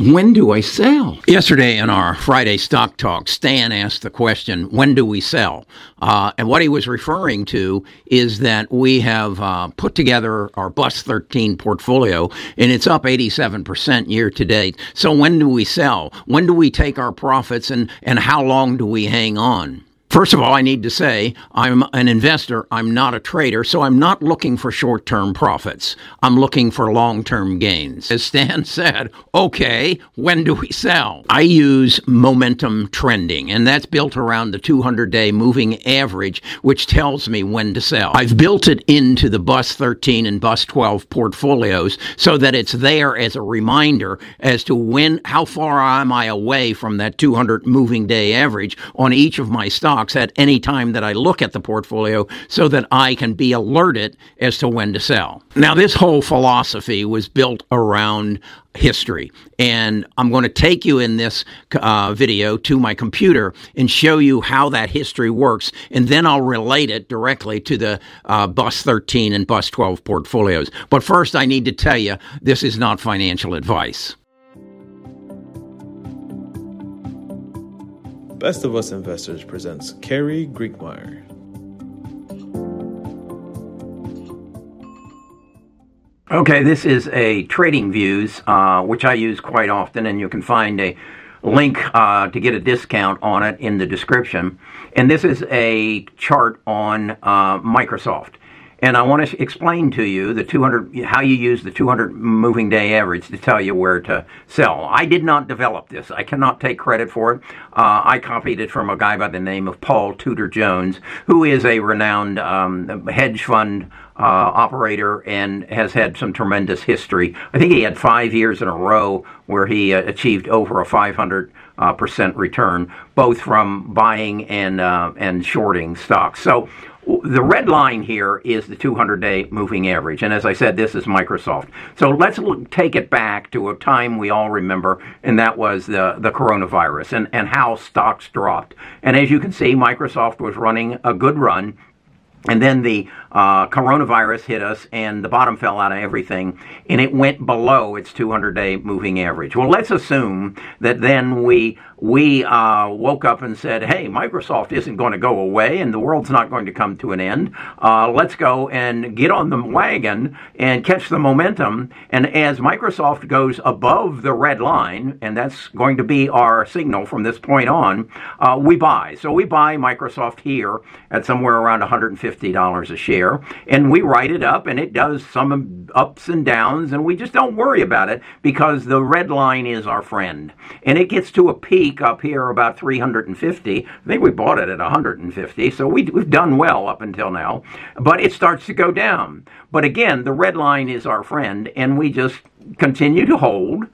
when do I sell? Yesterday in our Friday stock talk, Stan asked the question, when do we sell? Uh, and what he was referring to is that we have uh, put together our Bus 13 portfolio and it's up 87% year to date. So when do we sell? When do we take our profits and, and how long do we hang on? First of all, I need to say I'm an investor. I'm not a trader, so I'm not looking for short term profits. I'm looking for long term gains. As Stan said, okay, when do we sell? I use momentum trending, and that's built around the 200 day moving average, which tells me when to sell. I've built it into the Bus 13 and Bus 12 portfolios so that it's there as a reminder as to when, how far am I away from that 200 moving day average on each of my stocks stocks at any time that I look at the portfolio so that I can be alerted as to when to sell. Now, this whole philosophy was built around history. And I'm going to take you in this uh, video to my computer and show you how that history works. And then I'll relate it directly to the uh, Bus 13 and Bus 12 portfolios. But first, I need to tell you this is not financial advice. Best of Us Investors presents Kerry Grinkmeyer. Okay, this is a Trading Views, uh, which I use quite often, and you can find a link uh, to get a discount on it in the description. And this is a chart on uh, Microsoft. And I want to explain to you the 200 how you use the 200 moving day average to tell you where to sell. I did not develop this. I cannot take credit for it. Uh, I copied it from a guy by the name of Paul Tudor Jones, who is a renowned um, hedge fund uh, operator and has had some tremendous history. I think he had five years in a row where he uh, achieved over a 500 uh, percent return, both from buying and uh, and shorting stocks. So the red line here is the 200 day moving average. And as I said, this is Microsoft. So let's look, take it back to a time we all remember, and that was the, the coronavirus and, and how stocks dropped. And as you can see, Microsoft was running a good run. And then the uh, coronavirus hit us and the bottom fell out of everything and it went below its 200 day moving average. Well, let's assume that then we we uh, woke up and said, hey, Microsoft isn't going to go away and the world's not going to come to an end. Uh, let's go and get on the wagon and catch the momentum. And as Microsoft goes above the red line, and that's going to be our signal from this point on, uh, we buy. So we buy Microsoft here at somewhere around $150 a share and we write it up, and it does some ups and downs, and we just don't worry about it because the red line is our friend. And it gets to a peak up here about 350. I think we bought it at 150, so we, we've done well up until now, but it starts to go down. But again, the red line is our friend, and we just continue to hold.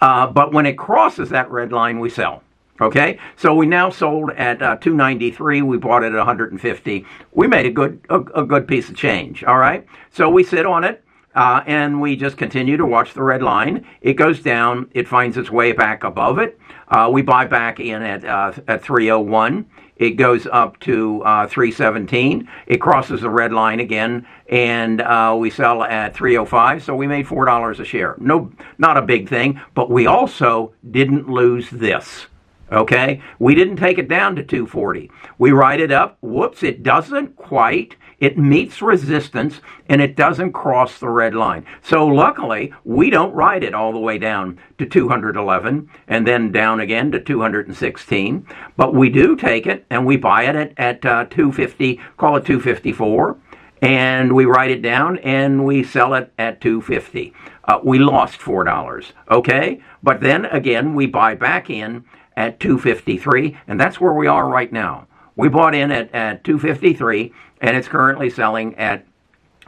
Uh, but when it crosses that red line, we sell. Okay, so we now sold at uh, 293. We bought it at 150. We made a good a, a, good piece of change. All right, so we sit on it. Uh, and we just continue to watch the red line. It goes down. It finds its way back above it. Uh, we buy back in at uh, at 301. It goes up to uh, 317. It crosses the red line again, and uh, we sell at 305. So we made four dollars a share. No, not a big thing, but we also didn't lose this. Okay? We didn't take it down to 240. We write it up. Whoops, it doesn't quite. It meets resistance and it doesn't cross the red line. So luckily, we don't ride it all the way down to 211 and then down again to 216. But we do take it and we buy it at, at uh, 250, call it 254 and we write it down and we sell it at 250 uh, we lost four dollars okay but then again we buy back in at 253, and that's where we are right now. We bought in at, at 253, and it's currently selling at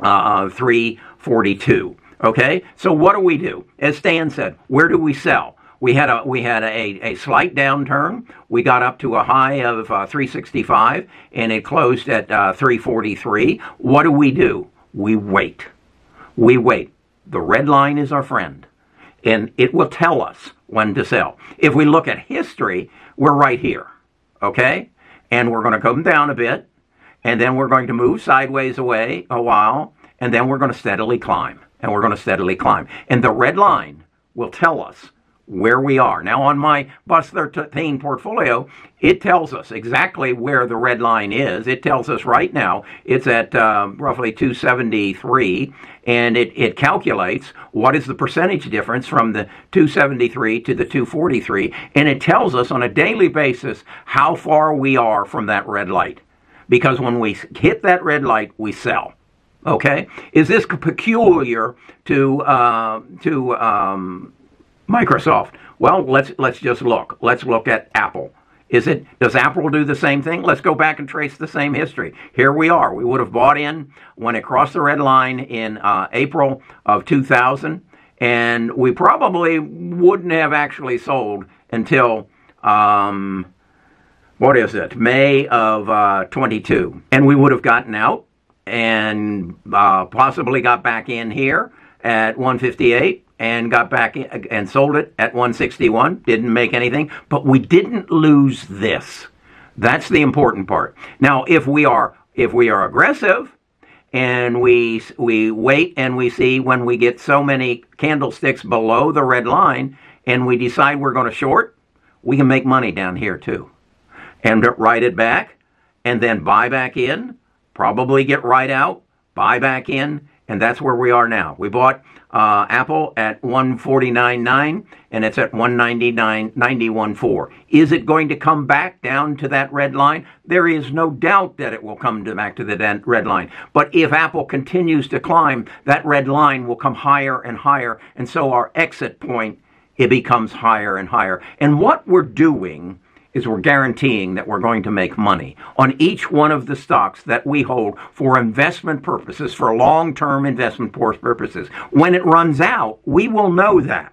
uh, 342. Okay, so what do we do? As Stan said, where do we sell? We had a we had a, a slight downturn. We got up to a high of uh, 365, and it closed at uh, 343. What do we do? We wait. We wait. The red line is our friend and it will tell us when to sell. If we look at history, we're right here, okay? And we're going to come down a bit, and then we're going to move sideways away a while, and then we're going to steadily climb, and we're going to steadily climb. And the red line will tell us where we are. Now, on my Bus 13 portfolio, it tells us exactly where the red line is. It tells us right now it's at uh, roughly 273, and it, it calculates what is the percentage difference from the 273 to the 243, and it tells us on a daily basis how far we are from that red light. Because when we hit that red light, we sell. Okay, is this peculiar to uh, to um, Microsoft? Well, let's let's just look. Let's look at Apple. Is it does Apple do the same thing? Let's go back and trace the same history. Here we are. We would have bought in when it crossed the red line in uh, April of 2000, and we probably wouldn't have actually sold until um, what is it, May of uh, 22, and we would have gotten out and uh, possibly got back in here at 158 and got back in, and sold it at 161. Didn't make anything, but we didn't lose this. That's the important part. Now, if we are if we are aggressive and we we wait and we see when we get so many candlesticks below the red line and we decide we're going to short, we can make money down here too. And write it back and then buy back in probably get right out, buy back in, and that's where we are now. We bought uh, Apple at 149.9 and it's at 199.91.4. Is it going to come back down to that red line? There is no doubt that it will come to back to the red line. But if Apple continues to climb, that red line will come higher and higher, and so our exit point it becomes higher and higher. And what we're doing is we're guaranteeing that we're going to make money on each one of the stocks that we hold for investment purposes, for long term investment purposes. When it runs out, we will know that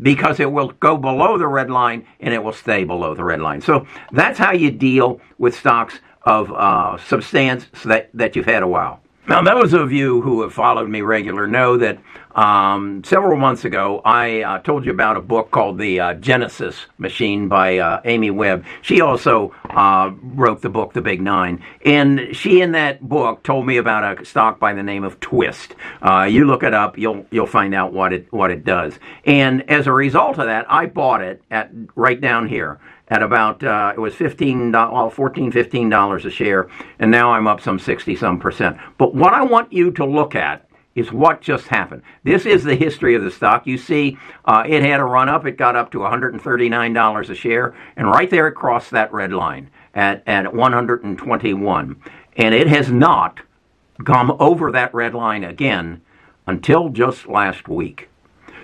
because it will go below the red line and it will stay below the red line. So that's how you deal with stocks of uh, substance that, that you've had a while. Now, those of you who have followed me regular know that um, several months ago I uh, told you about a book called The uh, Genesis Machine by uh, Amy Webb. She also uh, wrote the book The Big Nine, and she in that book told me about a stock by the name of Twist. Uh, you look it up, you'll you'll find out what it what it does. And as a result of that, I bought it at right down here at about uh, it was fifteen well, 14 15 dollars a share and now i'm up some 60 some percent. But what i want you to look at is what just happened. This is the history of the stock. You see uh, it had a run up. It got up to 139 dollars a share and right there it crossed that red line at, at 121 and it has not gone over that red line again until just last week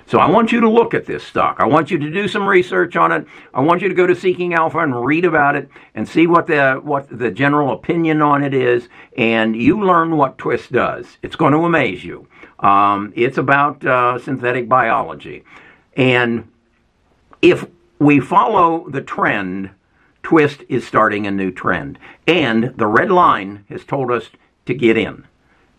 so I want you to look at this stock. I want you to do some research on it. I want you to go to Seeking Alpha and read about it and see what the what the general opinion on it is, and you learn what Twist does. It's going to amaze you. Um, it's about uh, synthetic biology, and if we follow the trend, Twist is starting a new trend, and the red line has told us to get in.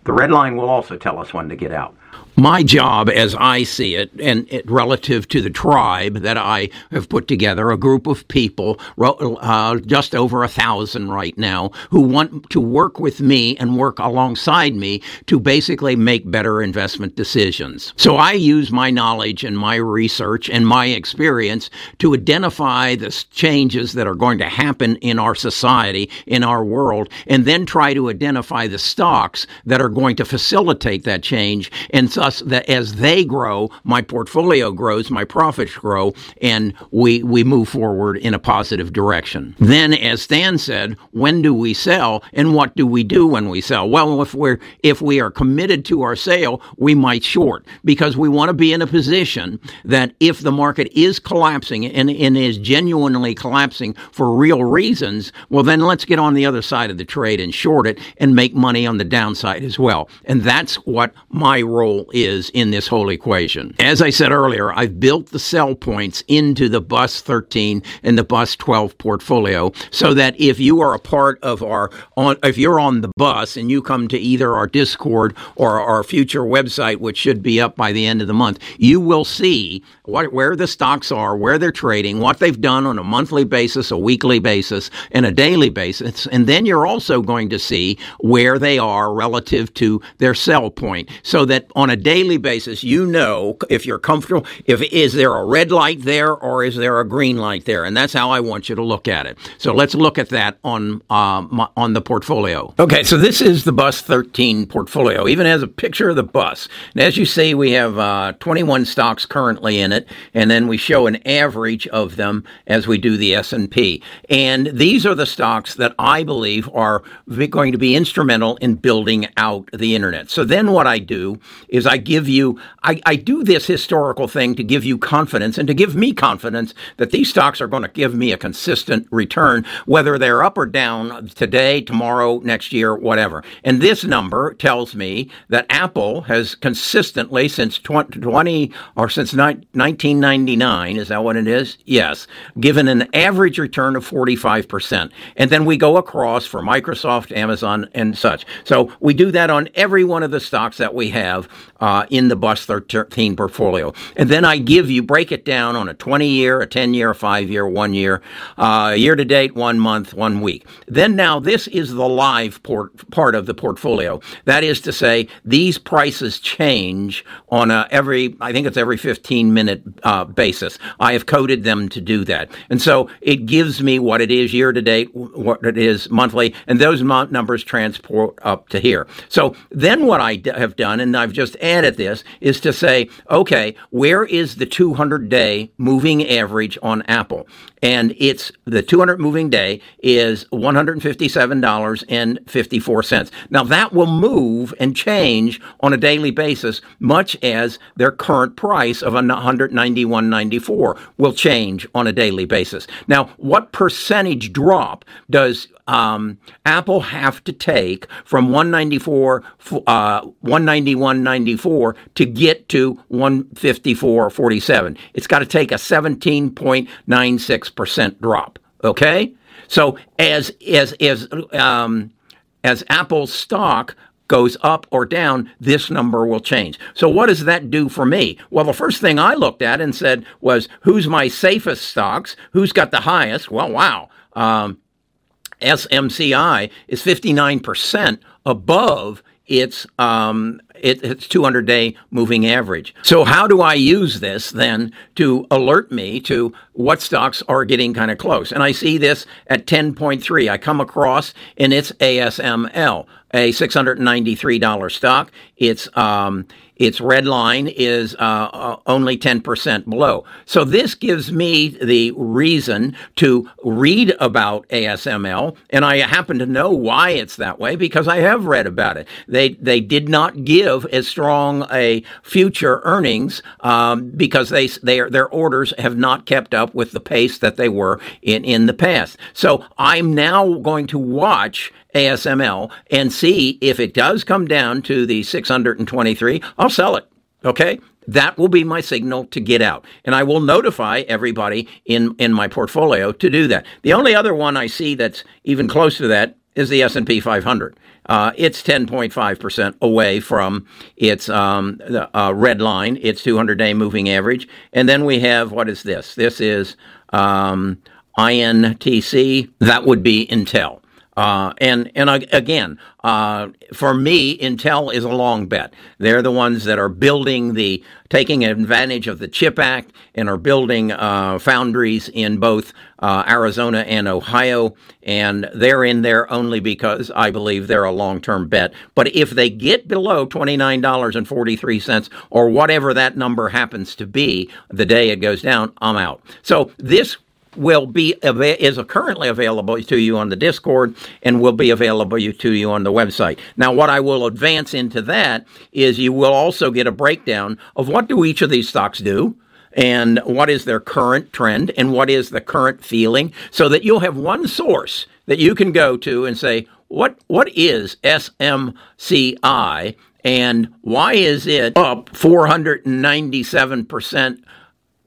The red line will also tell us when to get out my job, as I see it, and it, relative to the tribe that I have put together, a group of people, uh, just over a thousand right now, who want to work with me and work alongside me to basically make better investment decisions. So I use my knowledge and my research and my experience to identify the changes that are going to happen in our society, in our world, and then try to identify the stocks that are going to facilitate that change and so thus that as they grow, my portfolio grows, my profits grow, and we we move forward in a positive direction. Then, as Stan said, when do we sell, and what do we do when we sell? Well, if we're if we are committed to our sale, we might short because we want to be in a position that if the market is collapsing and, and is genuinely collapsing for real reasons, well, then let's get on the other side of the trade and short it and make money on the downside as well. And that's what my role is in this whole equation. As I said earlier, I've built the sell points into the bus 13 and the bus 12 portfolio so that if you are a part of our on if you're on the bus and you come to either our Discord or our future website which should be up by the end of the month, you will see what where the stocks are, where they're trading, what they've done on a monthly basis, a weekly basis, and a daily basis. And then you're also going to see where they are relative to their sell point so that on a daily basis, you know if you're comfortable, if is there a red light there or is there a green light there, and that's how I want you to look at it. So let's look at that on uh, my, on the portfolio. Okay, so this is the Bus 13 portfolio. Even has a picture of the bus. And as you see, we have uh, 21 stocks currently in it, and then we show an average of them as we do the S&P. And these are the stocks that I believe are going to be instrumental in building out the internet. So then what I do is I give you, I, I do this historical thing to give you confidence and to give me confidence that these stocks are going to give me a consistent return, whether they're up or down today, tomorrow, next year, whatever. And this number tells me that Apple has consistently since 20 or since 1999, is that what it is? Yes, given an average return of 45%. And then we go across for Microsoft, Amazon, and such. So we do that on every one of the stocks that we have uh, in the Bus 13 portfolio. And then I give you, break it down on a 20 year, a 10 year, a 5 year, 1 year, uh, year to date, 1 month, 1 week. Then now this is the live port, part of the portfolio. That is to say, these prices change on a every, I think it's every 15 minute uh, basis. I have coded them to do that. And so it gives me what it is year to date, what it is monthly, and those numbers transport up to here. So then what I d- have done, and I've just this, is to say, okay, where is the 200 day moving average on Apple? And it's the 200 moving day is $157.54. Now that will move and change on a daily basis, much as their current price of 191.94 will change on a daily basis. Now, what percentage drop does um, Apple have to take from 194, uh, 191.94 to get to 154.47. It's got to take a 17.96% drop. Okay, so as as as um, as Apple's stock goes up or down, this number will change. So, what does that do for me? Well, the first thing I looked at and said was, who's my safest stocks? Who's got the highest? Well, wow. Um, SMCI is 59% above its um, it, its 200 day moving average. So how do I use this then to alert me to what stocks are getting kind of close? And I see this at 10.3. I come across and it's ASML, a $693 stock. It's um, its red line is uh, uh only 10% below. So this gives me the reason to read about ASML, and I happen to know why it's that way because I have read about it. They they did not give as strong a future earnings um, because they their their orders have not kept up with the pace that they were in in the past. So I'm now going to watch ASML and see if it does come down to the 623, I'll sell it. Okay? That will be my signal to get out. And I will notify everybody in, in my portfolio to do that. The only other one I see that's even close to that is the S&P 500. Uh, it's 10.5% away from its um, uh, red line, its 200-day moving average. And then we have, what is this? This is um, INTC. That would be Intel. Uh, and and again, uh, for me, Intel is a long bet. They're the ones that are building the, taking advantage of the CHIP Act and are building uh, foundries in both uh, Arizona and Ohio. And they're in there only because I believe they're a long term bet. But if they get below $29.43 or whatever that number happens to be the day it goes down, I'm out. So this will be is currently available to you on the Discord and will be available to you on the website. Now, what I will advance into that is you will also get a breakdown of what do each of these stocks do and what is their current trend and what is the current feeling so that you'll have one source that you can go to and say what what is SMCI and why is it up 497%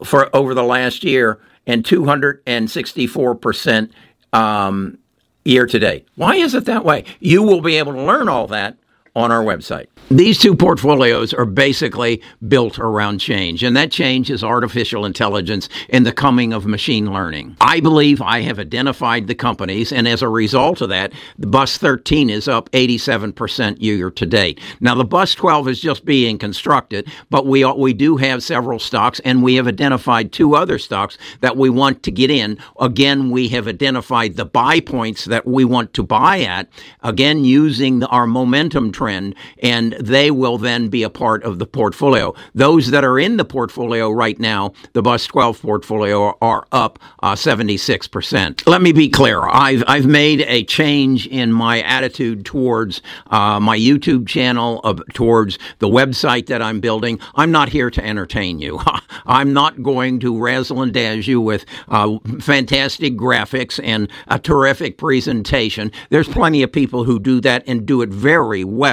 for over the last year and 264% um, year to date. Why is it that way? You will be able to learn all that on our website. These two portfolios are basically built around change, and that change is artificial intelligence and the coming of machine learning. I believe I have identified the companies, and as a result of that, the Bus 13 is up 87% year to date. Now, the Bus 12 is just being constructed, but we, we do have several stocks, and we have identified two other stocks that we want to get in. Again, we have identified the buy points that we want to buy at, again, using the, our momentum trend, and they will then be a part of the portfolio. Those that are in the portfolio right now, the Bus 12 portfolio, are up uh, 76%. Let me be clear. I've, I've made a change in my attitude towards uh, my YouTube channel, uh, towards the website that I'm building. I'm not here to entertain you. I'm not going to razzle and dazzle you with uh, fantastic graphics and a terrific presentation. There's plenty of people who do that and do it very well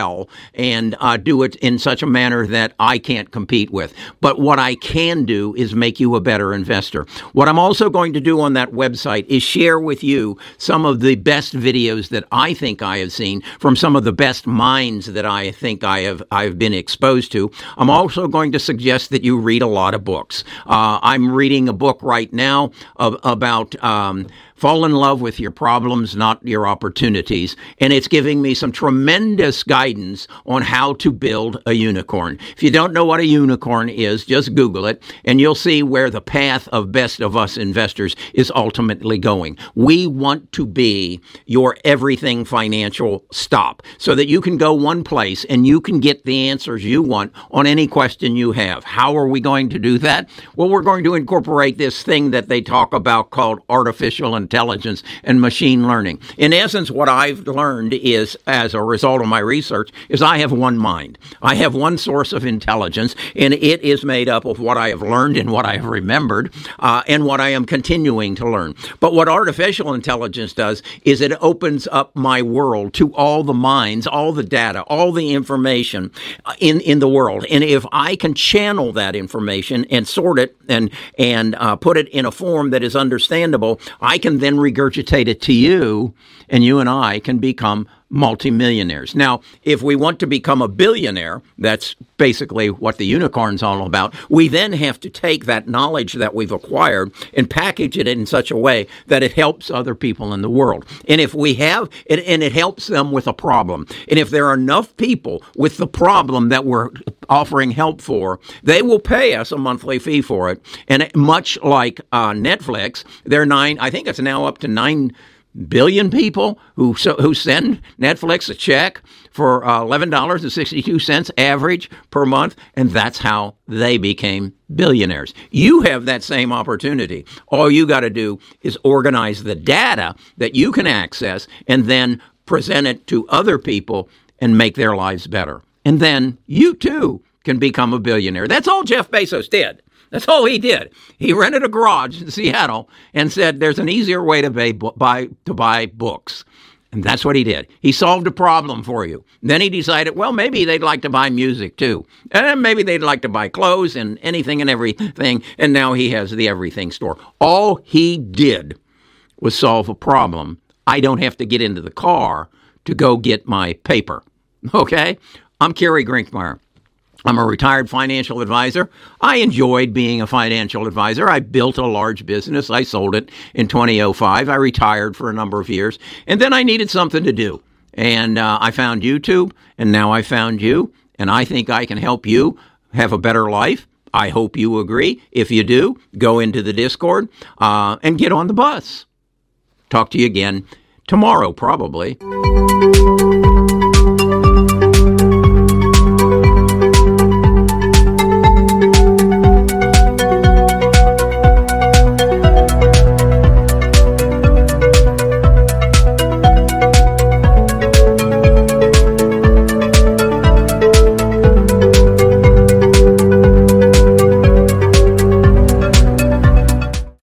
and uh, do it in such a manner that I can't compete with. But what I can do is make you a better investor. What I'm also going to do on that website is share with you some of the best videos that I think I have seen from some of the best minds that I think I have I've been exposed to. I'm also going to suggest that you read a lot of books. Uh, I'm reading a book right now of, about um, Fall in love with your problems, not your opportunities. And it's giving me some tremendous guidance on how to build a unicorn. If you don't know what a unicorn is, just Google it and you'll see where the path of best of us investors is ultimately going. We want to be your everything financial stop so that you can go one place and you can get the answers you want on any question you have. How are we going to do that? Well, we're going to incorporate this thing that they talk about called artificial intelligence intelligence and machine learning. In essence, what I've learned is, as a result of my research, is I have one mind. I have one source of intelligence, and it is made up of what I have learned and what I have remembered, uh, and what I am continuing to learn. But what artificial intelligence does is it opens up my world to all the minds, all the data, all the information uh, in in the world. And if I can channel that information and sort it and and uh, put it in a form that is understandable, I can then regurgitate it to you, and you and I can become multimillionaires. Now, if we want to become a billionaire, that's basically what the unicorn's all about. We then have to take that knowledge that we've acquired and package it in such a way that it helps other people in the world. And if we have, and, and it helps them with a problem. And if there are enough people with the problem that we're offering help for, they will pay us a monthly fee for it. And much like uh, Netflix, they're nine, I think it's now up to nine billion people who who send Netflix a check for uh, eleven dollars and sixty two cents average per month, and that's how they became billionaires. You have that same opportunity. All you got to do is organize the data that you can access, and then present it to other people and make their lives better. And then you too can become a billionaire. That's all Jeff Bezos did. That's all he did. He rented a garage in Seattle and said, "There's an easier way to buy, buy to buy books." And that's what he did. He solved a problem for you. Then he decided, well, maybe they'd like to buy music too. And maybe they'd like to buy clothes and anything and everything. And now he has the everything store. All he did was solve a problem. I don't have to get into the car to go get my paper. Okay? I'm Kerry Grinkmeyer. I'm a retired financial advisor. I enjoyed being a financial advisor. I built a large business. I sold it in 2005. I retired for a number of years. And then I needed something to do. And uh, I found YouTube, and now I found you. And I think I can help you have a better life. I hope you agree. If you do, go into the Discord uh, and get on the bus. Talk to you again tomorrow, probably.